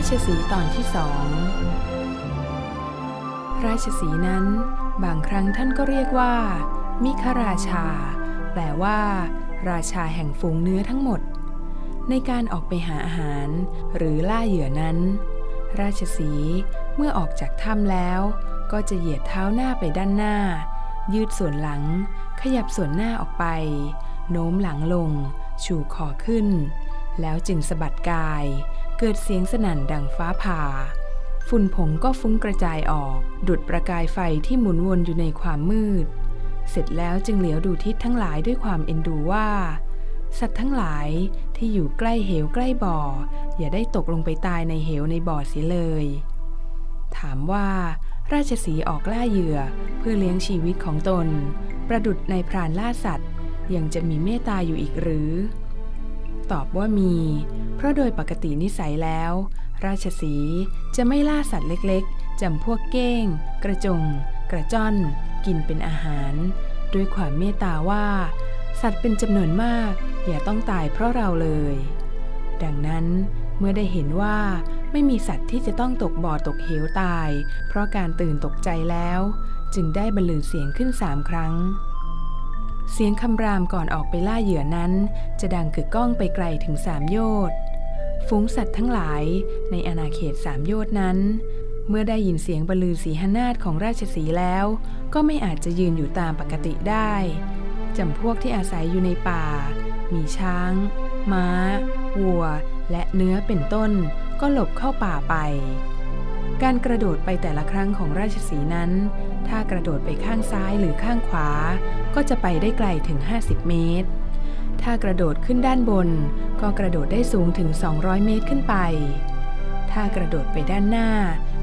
ราชสีตอนที่สอง ราชสีนั้น บางครั้งท่านก็เรียกว่า มิคราชา แปลว่า ราชาแห่งฝูงเนื้อทั้งหมด ในการออกไปหาอาหาร หรือล่าเหยื่อนั้น ราชสีเมื่อออกจากถ้ำแล้ว ก็จะเหยียดเท้าหน้าไปด้านหน้า ยืดส่วนหลัง ขยับส่วนหน้าออกไป โน้มหลังลง ชูคอขึ้น แล้วจึงสะบัดกาย เกิดเสียงสนั่นดังฟ้าผ่า ฝุ่นผงก็ฟุ้งกระจายออก ดุดประกายไฟที่หมุนวนอยู่ในความมืด เสร็จแล้วจึงเหลียวดูทิศทั้งหลายด้วยความเอ็นดูว่า สัตว์ทั้งหลายที่อยู่ใกล้เหวใกล้บ่อ อย่าได้ตกลงไปตายในเหวในบ่อเสียเลย ถามว่า ราชสีออกล่าเหยื่อเพื่อเลี้ยงชีวิตของตน ประดุดในพรานล่าสัตว์ยังจะมีเมตตาอยู่อีกหรือ ตอบว่ามี เพราะโดยปกตินิสัยแล้ว ราชสีจะไม่ล่าสัตว์เล็กๆจำพวกเก้ง กระจง กระจ้อน กินเป็นอาหาร ด้วยความเมตตาว่า สัตว์เป็นจำนวนมาก อย่าต้องตายเพราะเราเลย ดังนั้นเมื่อได้เห็นว่าไม่มีสัตว์ที่จะต้องตกบ่อตกเหวตาย เพราะการตื่นตกใจแล้ว จึงได้บรรลือเสียงขึ้นสามครั้ง เสียงคำรามก่อนออกไปล่าเหยื่อนั้น จะดังกึกก้องไปไกลถึงสามโยชน์ฝูงสัตว์ทั้งหลายในอาณาเขตสามโยชน์นั้น เมื่อได้ยินเสียงบรรลือสีหนาฏของราชสีแล้ว ก็ไม่อาจจะยืนอยู่ตามปกติได้จำพวกที่อาศัยอยู่ในป่า มีช้าง ม้า วัว และเนื้อเป็นต้น ก็หลบเข้าป่าไป การกระโดดไปแต่ละครั้งของราชสีนั้น ถ้ากระโดดไปข้างซ้ายหรือข้างขวา ก็จะไปได้ไกลถึง 50 เมตร ถ้ากระโดดขึ้นด้านบน ก็กระโดดได้สูงถึง 200 เมตรขึ้นไป ถ้ากระโดดไปด้านหน้า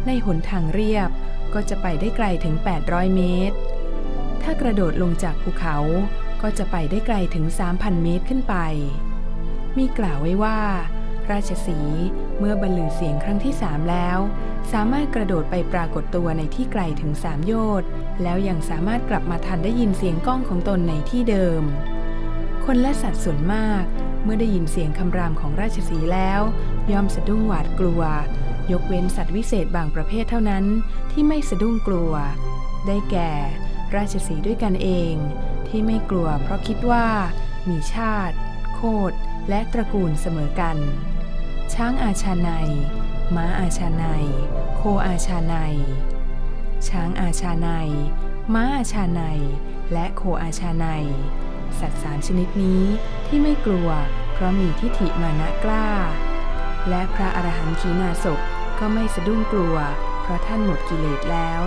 ในหนทางเรียบ ก็จะไปได้ไกลถึง 800 เมตร ถ้ากระโดดลงจากภูเขา ก็จะไปได้ไกลถึง 3,000 เมตรขึ้นไป มีกล่าวไว้ว่า ราชสีเมื่อบรรลือเสียงครั้งที่สามแล้ว สามารถกระโดดไปปรากฏตัวในที่ไกลถึงสามโยชน์แล้วยังสามารถกลับมาทันได้ยินเสียงก้องของตนในที่เดิม คนและสัตว์ส่วนมาก เมื่อได้ยินเสียงคำรามของราชสีแล้วย่อมสะดุ้งหวาดกลัว ยกเว้นสัตว์วิเศษบางประเภทเท่านั้นที่ไม่สะดุ้งกลัว ได้แก่ ราชสีด้วยกันเอง ที่ไม่กลัวเพราะคิดว่ามีชาติ โคดและตระกูลเสมอกัน ช้างอาชาในม้าอาชาในโคอาชาในช้างอาชาในม้าอาชาในและโคอาชาในสัตว์สามชนิดนี้ที่ไม่กลัว เพราะมีทิฏฐิมานะกล้า และพระอรหันต์ขีณาสพก็ไม่สะดุ้งกลัว เพราะท่านหมดกิเลสแล้ว